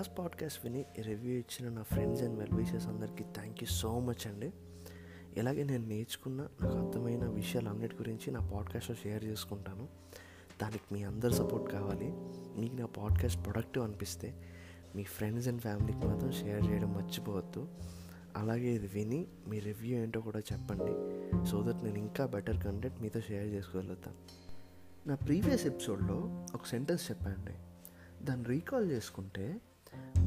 Last podcast విని review ఇచ్చిన నా ఫ్రెండ్స్ అండ్ వెల్విషెస్ అందరికీ థ్యాంక్ యూ సో మచ్ అండి. ఇలాగే నేను నేర్చుకున్న నాకు అర్థమైన విషయాలన్నిటి గురించి నా పాడ్కాస్ట్లో షేర్ చేసుకుంటాను. దానికి మీ అందరి సపోర్ట్ కావాలి. మీకు నా పాడ్కాస్ట్ ప్రొడక్టివ్ అనిపిస్తే మీ ఫ్రెండ్స్ అండ్ ఫ్యామిలీకి మాత్రం షేర్ చేయడం మర్చిపోవద్దు. అలాగే ఇది విని మీ రివ్యూ ఏంటో కూడా చెప్పండి. సో దట్ నేను ఇంకా బెటర్ కంటెంట్ మీతో షేర్ చేసుకోగలుగుతాను నా ప్రీవియస్ ఎపిసోడ్లో ఒక సెంటెన్స్ చెప్పండి దాన్ని రీకాల్ చేసుకుంటే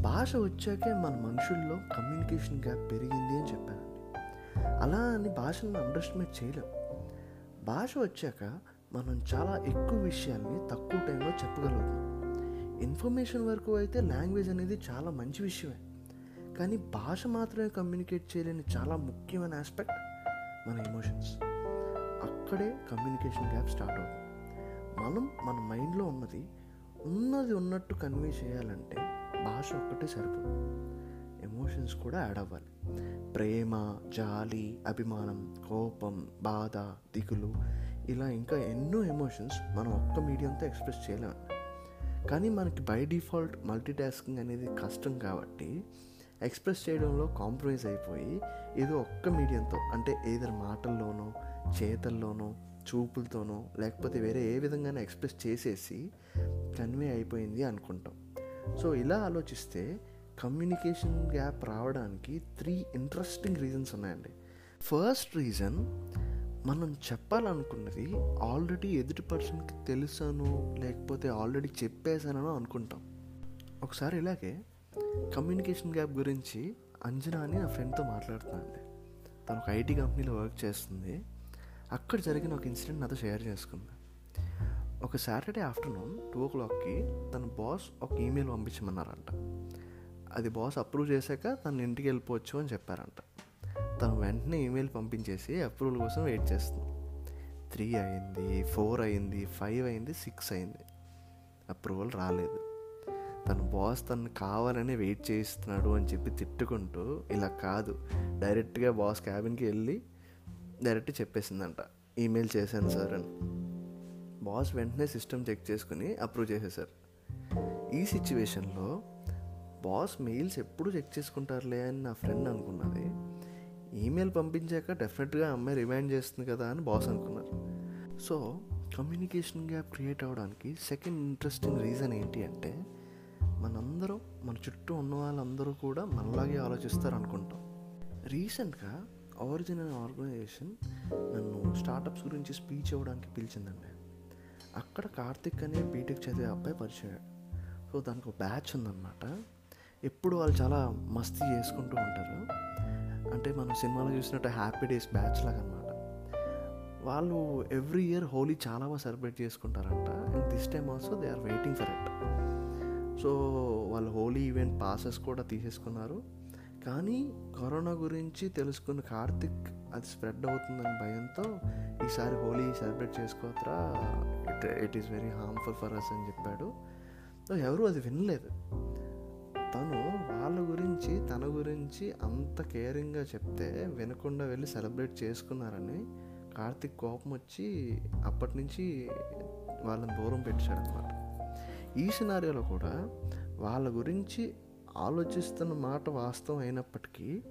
భాష వచ్చాకే మన మనుషుల్లో కమ్యూనికేషన్ గ్యాప్ పెరిగింది అని చెప్పానండి. అలా అని భాషను అండర్స్టిమేట్ చేయలేం. భాష వచ్చాక మనం చాలా ఎక్కువ విషయాల్ని తక్కువ టైంలో చెప్పగలుగుతాం. ఇన్ఫర్మేషన్ వరకు అయితే లాంగ్వేజ్ అనేది చాలా మంచి విషయమే. కానీ భాష మాత్రమే కమ్యూనికేట్ చేయలేని చాలా ముఖ్యమైన ఆస్పెక్ట్ మన ఎమోషన్స్ అక్కడే కమ్యూనికేషన్ గ్యాప్ స్టార్ట్ అవుతుంది. మనం మన మైండ్లో ఉన్నది ఉన్నది ఉన్నట్టు కన్వే చేయాలంటే భాష ఒక్కటే సరిపోదు. ఎమోషన్స్ కూడా యాడ్ అవ్వాలి. ప్రేమ జాలి అభిమానం కోపం బాధ దిగులు ఇలా ఇంకా ఎన్నో ఎమోషన్స్ మనం ఒక్క మీడియంతో ఎక్స్ప్రెస్ చేయలేము కానీ మనకి బై డిఫాల్ట్ మల్టీ టాస్కింగ్ అనేది కష్టం కాబట్టి ఎక్స్ప్రెస్ చేయడంలో కాంప్రమైజ్ అయిపోయి ఏదో ఒక్క మీడియంతో అంటే ఏదైనా మాటల్లోనో చేతల్లోనో చూపులతోనో లేకపోతే వేరే ఏ విధంగానే ఎక్స్ప్రెస్ చేసేసి కన్వే అయిపోయింది అనుకుంటాం. సో ఇలా ఆలోచిస్తే కమ్యూనికేషన్ గ్యాప్ రావడానికి త్రీ ఇంట్రెస్టింగ్ రీజన్స్ ఉన్నాయండి. ఫస్ట్ రీజన్ మనం చెప్పాలనుకున్నది ఆల్రెడీ ఎదుటి పర్సన్కి తెలుసాను లేకపోతే ఆల్రెడీ చెప్పేశానో అనుకుంటాం. ఒకసారి ఇలాగే కమ్యూనికేషన్ గ్యాప్ గురించి అంజనా అని నా ఫ్రెండ్తో మాట్లాడుతున్నానండి. తను ఒక ఐటీ కంపెనీలో వర్క్ చేస్తుంది. అక్కడ జరిగిన ఒక ఇన్సిడెంట్ నాతో షేర్ చేసుకుంది. ఒక సాటర్డే ఆఫ్టర్నూన్ టూ ఓ క్లాక్కి తన బాస్ ఒక ఈమెయిల్ పంపించమన్నారంట. అది బాస్ అప్రూవ్ చేశాక తన ఇంటికి వెళ్ళిపోవచ్చు అని చెప్పారంట. తను వెంటనే ఈమెయిల్ పంపించేసి అప్రూవల్ కోసం వెయిట్ చేస్తుంది. త్రీ అయింది ఫోర్ అయింది ఫైవ్ అయింది సిక్స్ అయింది. అప్రూవల్ రాలేదు. తన బాస్ తను కావాలని వెయిట్ చేస్తున్నాడు అని చెప్పి తిట్టుకుంటూ ఇలా కాదు. డైరెక్ట్గా బాస్ క్యాబిన్కి వెళ్ళి డైరెక్ట్ చెప్పేసిందంట. ఈమెయిల్ చేశాను సార్ అని. బాస్ వెంటనే సిస్టమ్ చెక్ చేసుకుని అప్రూవ్ చేసేసారు. ఈ సిచ్యువేషన్లో బాస్ మెయిల్స్ ఎప్పుడు చెక్ చేసుకుంటారులే అని నా ఫ్రెండ్ అనుకున్నది. ఈమెయిల్ పంపించాక డెఫినెట్గా అమ్మాయి రిమైండ్ చేస్తుంది కదా అని బాస్ అనుకున్నారు. సో కమ్యూనికేషన్ గ్యాప్ క్రియేట్ అవ్వడానికి సెకండ్ ఇంట్రెస్టింగ్ రీజన్ ఏంటి అంటే మనందరం మన చుట్టూ ఉన్న వాళ్ళందరూ కూడా మనలాగే ఆలోచిస్తారు అనుకుంటాం రీసెంట్గా ఆరిజిన్ అనే ఆర్గనైజేషన్ నన్ను స్టార్టప్స్ గురించి స్పీచ్ ఇవ్వడానికి పిలిచిందండి. అక్కడ కార్తిక్ అనే బీటెక్ చదివే అబ్బాయి పరిచయం. సో దానికి ఒక బ్యాచ్ ఉందన్నమాట. ఎప్పుడు వాళ్ళు చాలా మస్తీ చేసుకుంటూ ఉంటారు. అంటే మనం సినిమాలో చూసినట్టు హ్యాపీ డేస్ బ్యాచ్ లాగా అనమాట వాళ్ళు ఎవ్రీ ఇయర్ హోలీ చాలా బాగా celebrate చేసుకుంటారంట. And this time also they are waiting for it. So వాళ్ళు హోలీ ఈవెంట్ పాసెస్ కూడా తీసేసుకున్నారు. కానీ కరోనా గురించి తెలుసుకున్న కార్తిక్ అది స్ప్రెడ్ అవుతుందని భయంతో ఈసారి Holi celebrate చేసుకోవద్దురా. It it is very harmful for us అని చెప్పాడు. సో ఎవరు అది వినలేదు. తను వాళ్ళ గురించి తన గురించి అంత కేరింగ్గా చెప్తే వినకుండా వెళ్ళి సెలబ్రేట్ చేసుకున్నారని కార్తిక్ కోపం వచ్చి అప్పటి నుంచి వాళ్ళని దూరం పెట్టాడు అనమాట ఈ సినారియోలో కూడా వాళ్ళ గురించి ఆలోచిస్తున్న మాట వాస్తవం అయినప్పటికీ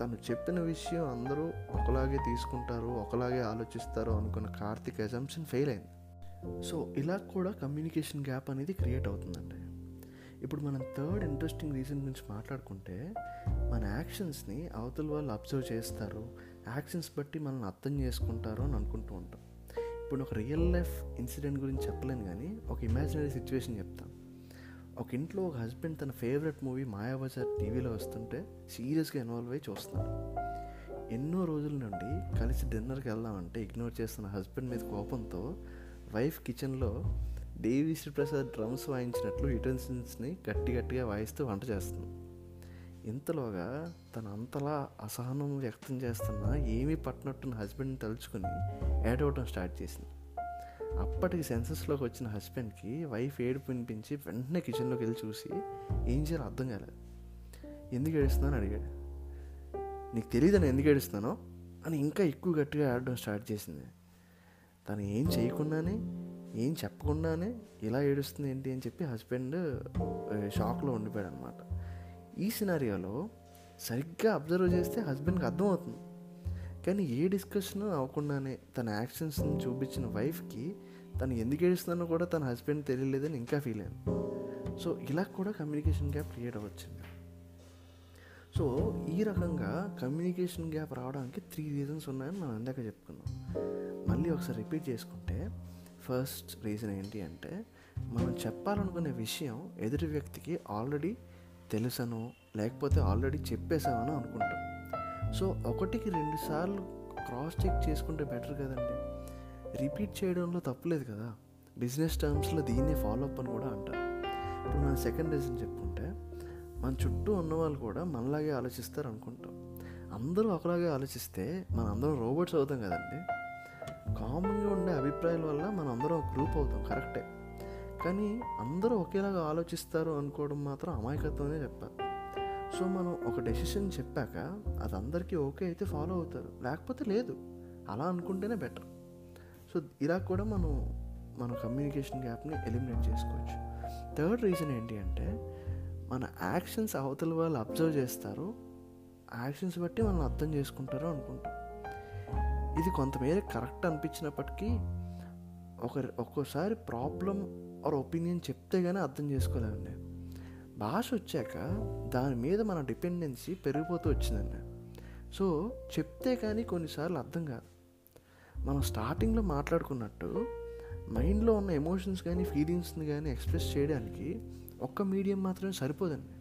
తను చెప్పిన విషయం అందరూ ఒకలాగే తీసుకుంటారు ఒకలాగే ఆలోచిస్తారు అనుకున్న కార్తిక్ ఎజంప్షన్ ఫెయిల్ అయింది. సో ఇలా కూడా కమ్యూనికేషన్ గ్యాప్ అనేది క్రియేట్ అవుతుందండి. ఇప్పుడు మనం థర్డ్ ఇంట్రెస్టింగ్ రీజన్ గురించి మాట్లాడుకుంటే మన యాక్షన్స్ని అవతల వాళ్ళు అబ్జర్వ్ చేస్తారు యాక్షన్స్ బట్టి మనల్ని అర్థం చేసుకుంటారు అని అనుకుంటూ ఉంటాం. ఇప్పుడు ఒక రియల్ లైఫ్ ఇన్సిడెంట్ గురించి చెప్పలేను కానీ ఒక ఇమాజినరీ సిచ్యువేషన్ చెప్తాను. ఒక ఇంట్లో ఒక హస్బెండ్ తన ఫేవరెట్ మూవీ మాయాబజార్ టీవీలో వస్తుంటే సీరియస్గా ఇన్వాల్వ్ అయ్యి చూస్తున్నాడు. ఎన్నో రోజుల నుండి కలిసి డిన్నర్కి వెళ్దామంటే ఇగ్నోర్ చేస్తున్న హస్బెండ్ మీద కోపంతో వైఫ్ కిచెన్లో దేవి శ్రీప్రసాద్ డ్రమ్స్ వాయించినట్లు యుటెన్సిల్స్ని గట్టి గట్టిగా వాయిస్తూ వంట చేస్తుంది. ఇంతలోగా తన అంతలా అసహనం వ్యక్తం చేస్తున్నా ఏమీ పట్టినట్టున్న హస్బెండ్ని తలుచుకుని ఏడవటం స్టార్ట్ చేసింది. అప్పటికి సెన్సెస్లోకి వచ్చిన హస్బెండ్కి వైఫ్ ఏడుపు వినిపించి వెంటనే కిచెన్లోకి వెళ్ళి చూసి ఏం చేయాలో అర్థం కాలేదు. ఎందుకు ఏడుస్తున్నాను అడిగాడు. నీకు తెలియదు నేను ఎందుకు ఏడుస్తున్నానో? అని ఇంకా ఎక్కువ గట్టిగా ఆడడం స్టార్ట్ చేసింది. తను ఏం చేయకుండానే ఏం చెప్పకుండానే ఇలా ఏడుస్తుంది ఏంటి? అని చెప్పి హస్బెండ్ షాక్లో ఉండిపోయాడు అనమాట ఈ సినారియోలో సరిగ్గా అబ్జర్వ్ చేస్తే హస్బెండ్కి అర్థమవుతుంది కానీ ఏ డిస్కషన్ అవ్వకుండానే తన యాక్షన్స్ని చూపించిన వైఫ్కి తను ఎందుకు ఏడుస్తుందో కూడా తన హస్బెండ్ తెలియలేదని ఇంకా ఫీల్ అయింది సో ఇలా కూడా కమ్యూనికేషన్ గ్యాప్ క్రియేట్ అవ్వచ్చింది సో ఈ రకంగా కమ్యూనికేషన్ గ్యాప్ రావడానికి త్రీ రీజన్స్ ఉన్నాయని మనం ఇందాక చెప్పుకున్నాం. మళ్ళీ ఒకసారి రిపీట్ చేసుకుంటే ఫస్ట్ రీజన్ ఏంటి అంటే మనం చెప్పాలనుకునే విషయం ఎదుటి వ్యక్తికి ఆల్రెడీ తెలుసను లేకపోతే ఆల్రెడీ చెప్పేసామనో అనుకుంటాం. సో ఒకటికి రెండు సార్లు క్రాస్ చెక్ చేసుకుంటే బెటర్ కదండి. రిపీట్ చేయడంలో తప్పులేదు కదా. బిజినెస్ టర్మ్స్లో దీన్నే ఫాలో అప్ అని కూడా అంటారు. ఇప్పుడు మన సెకండ్ రీజన్ చెప్పుకుంటే మన చుట్టూ ఉన్న వాళ్ళు కూడా మనలాగే ఆలోచిస్తారు అనుకుంటాం. అందరూ ఒకలాగే ఆలోచిస్తే మన అందరం రోబోట్స్ అవుతాం కదండి. కామన్గా ఉండే అభిప్రాయాల వల్ల మనం అందరం ఒక గ్రూప్ అవుతాం కరెక్టే. కానీ అందరూ ఒకేలాగా ఆలోచిస్తారు అనుకోవడం మాత్రం అమాయకత్వమే చెప్పాలి. సో మనం ఒక డెసిషన్ చెప్పాక అది అందరికీ ఓకే అయితే ఫాలో అవుతారు. లేకపోతే లేదు. అలా అనుకుంటేనే బెటర్ సో ఇలా కూడా మనం మన కమ్యూనికేషన్ గ్యాప్ని ఎలిమినేట్ చేసుకోవచ్చు. థర్డ్ రీజన్ ఏంటి అంటే మన యాక్షన్స్ అవతల వాళ్ళు అబ్జర్వ్ చేస్తారు. యాక్షన్స్ బట్టి మనం అర్థం చేసుకుంటారు అనుకుంటాం. ఇది కొంతమేర కరెక్ట్ అనిపించినప్పటికీ ఒక ఒక్కోసారి ప్రాబ్లం ఆర్ ఒపీనియన్ చెప్తే కానీ అర్థం చేసుకోలేమండి. భాష వచ్చాక దాని మీద మన డిపెండెన్సీ పెరిగిపోతూ వచ్చిందండి సో చెప్తే కానీ కొన్నిసార్లు అర్థం కాదు. మనం స్టార్టింగ్లో మాట్లాడుకున్నట్టు మైండ్లో ఉన్న ఎమోషన్స్ కానీ ఫీలింగ్స్ని కానీ ఎక్స్ప్రెస్ చేయడానికి ఒక్క మీడియం మాత్రమే సరిపోదండి.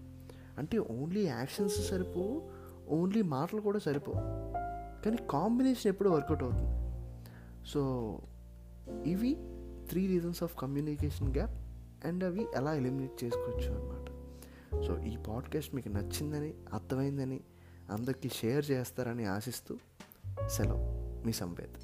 అంటే ఓన్లీ యాక్షన్స్ సరిపోవు ఓన్లీ మాటలు కూడా సరిపోవు. కానీ కాంబినేషన్ ఎప్పుడు వర్కౌట్ అవుతుంది. సో ఇవి three reasons of communication gap and అవి ఎలా ఎలిమినేట్ చేసుకోవచ్చు అనమాట సో ఈ పాడ్కాస్ట్ మీకు నచ్చిందని అర్థమైందని అందరికీ షేర్ చేస్తారని ఆశిస్తూ సెలవు. మీ సంవేద్